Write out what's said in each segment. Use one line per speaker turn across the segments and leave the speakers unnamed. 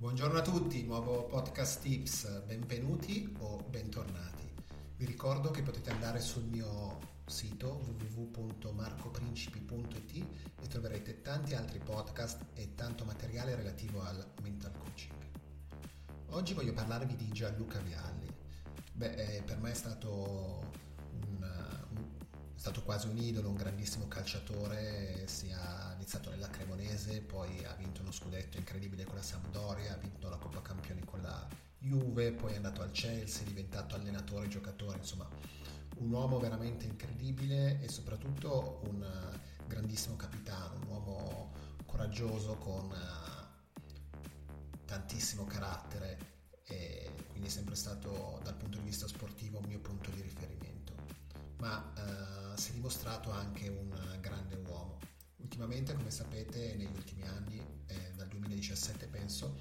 Buongiorno a tutti, nuovo podcast tips. Benvenuti o bentornati. Vi ricordo che potete andare sul mio sito www.marcoprincipi.it e troverete tanti altri podcast e tanto materiale relativo al mental coaching. Oggi voglio parlarvi di Gianluca Vialli. Beh, eh, per me è stato, un, stato quasi un idolo, un grandissimo calciatore, si è iniziato nella Cremonese, poi ha vinto uno scudetto incredibile con la Sampdoria, ha vinto la Coppa Campioni con la Juve, poi è andato al Chelsea, è diventato allenatore, giocatore, insomma un uomo veramente incredibile e soprattutto un grandissimo capitano, un uomo coraggioso con tantissimo carattere e quindi è sempre stato dal punto di vista sportivo un mio punto di riferimento, ma eh, si è dimostrato anche un grande uomo. Ultimamente, come sapete, negli ultimi anni, eh, dal 2017 penso,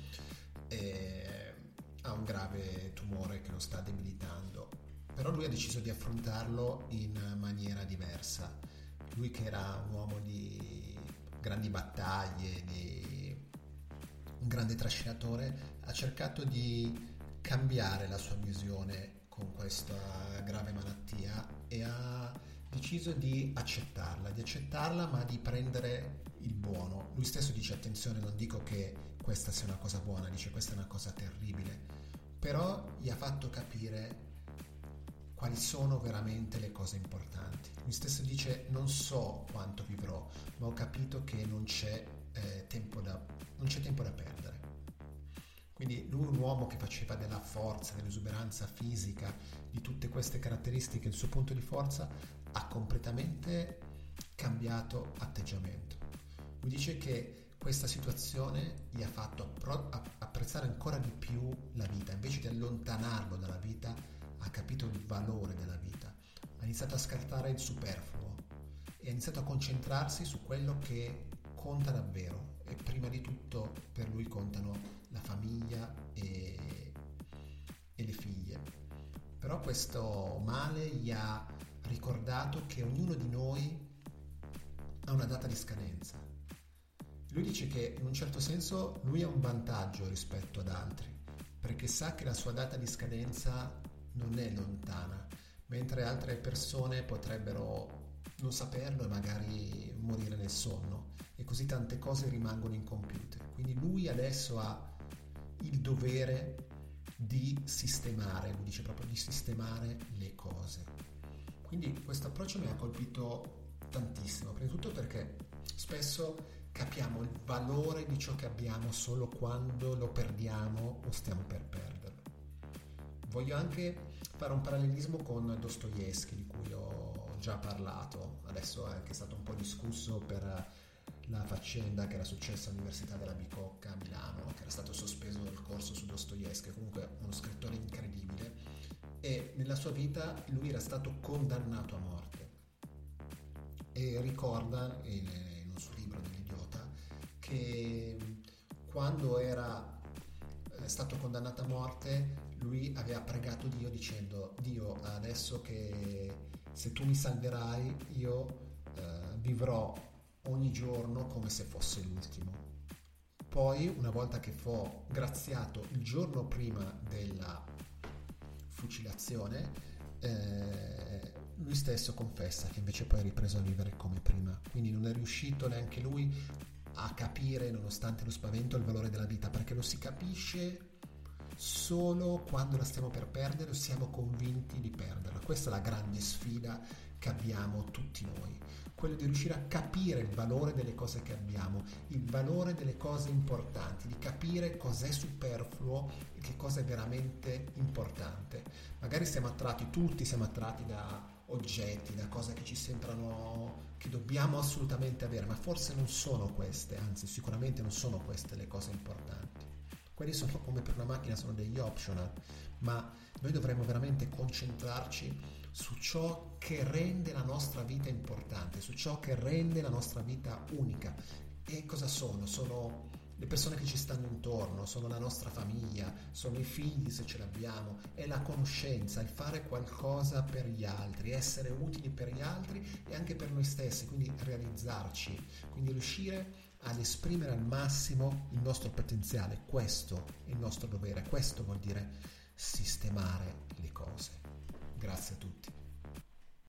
eh, ha un grave tumore che lo sta debilitando, però lui ha deciso di affrontarlo in maniera diversa. Lui che era un uomo di grandi battaglie, di un grande trascinatore, ha cercato di cambiare la sua visione con questa grave malattia e ha deciso di accettarla, di accettarla ma di prendere il buono. Lui stesso dice attenzione, non dico che questa sia una cosa buona, dice questa è una cosa terribile, però gli ha fatto capire quali sono veramente le cose importanti. Lui stesso dice non so quanto vivrò, ma ho capito che non c'è, eh, tempo, da, non c'è tempo da perdere. Quindi lui un uomo che faceva della forza, dell'esuberanza fisica, di tutte queste caratteristiche, il suo punto di forza, ha completamente cambiato atteggiamento. Lui dice che questa situazione gli ha fatto apprezzare ancora di più la vita, invece di allontanarlo dalla vita, ha capito il valore della vita, ha iniziato a scartare il superfluo e ha iniziato a concentrarsi su quello che conta davvero. E prima di tutto per lui contano la famiglia e, e le figlie. Però questo male gli ha ricordato che ognuno di noi ha una data di scadenza. Lui dice che in un certo senso lui ha un vantaggio rispetto ad altri, perché sa che la sua data di scadenza non è lontana, mentre altre persone potrebbero non saperlo e magari morire nel sonno e così tante cose rimangono incompiute. Quindi lui adesso ha il dovere di sistemare, lui dice proprio di sistemare le cose. Quindi questo approccio mi ha colpito tantissimo, prima di tutto perché spesso capiamo il valore di ciò che abbiamo solo quando lo perdiamo o stiamo per perderlo. Voglio anche fare un parallelismo con Dostoevsky di cui ho già parlato, adesso è anche stato un po' discusso per la faccenda che era successa all'Università della Bicocca a Milano, che era stato sospeso il corso su Dostoevsky, comunque uno scrittore incredibile, e nella sua vita lui era stato condannato a morte. E ricorda in, in un suo libro dell'idiota che quando era stato condannato a morte lui aveva pregato Dio dicendo Dio adesso che se tu mi salverai io eh, vivrò ogni giorno come se fosse l'ultimo. Poi, una volta che fu graziato il giorno prima della fucilazione, eh, lui stesso confessa che invece poi è ripreso a vivere come prima. Quindi non è riuscito neanche lui a capire, nonostante lo spavento, il valore della vita, perché lo si capisce solo quando la stiamo per perdere o siamo convinti di perderla. Questa è la grande sfida che abbiamo tutti noi, quello di riuscire a capire il valore delle cose che abbiamo, il valore delle cose importanti, di capire cos'è superfluo e che cosa è veramente importante. Magari siamo attratti, tutti siamo attratti da oggetti, da cose che ci sembrano che dobbiamo assolutamente avere, ma forse non sono queste, anzi sicuramente non sono queste le cose importanti. Quelli sono come per una macchina, sono degli optional, ma noi dovremmo veramente concentrarci su ciò che rende la nostra vita importante, su ciò che rende la nostra vita unica. E cosa sono? Sono le persone che ci stanno intorno, sono la nostra famiglia, sono i figli se ce l'abbiamo, è la conoscenza, il fare qualcosa per gli altri, essere utili per gli altri e anche per noi stessi, quindi realizzarci, quindi riuscire ad esprimere al massimo il nostro potenziale. Questo è il nostro dovere, questo vuol dire sistemare le cose. Grazie a tutti.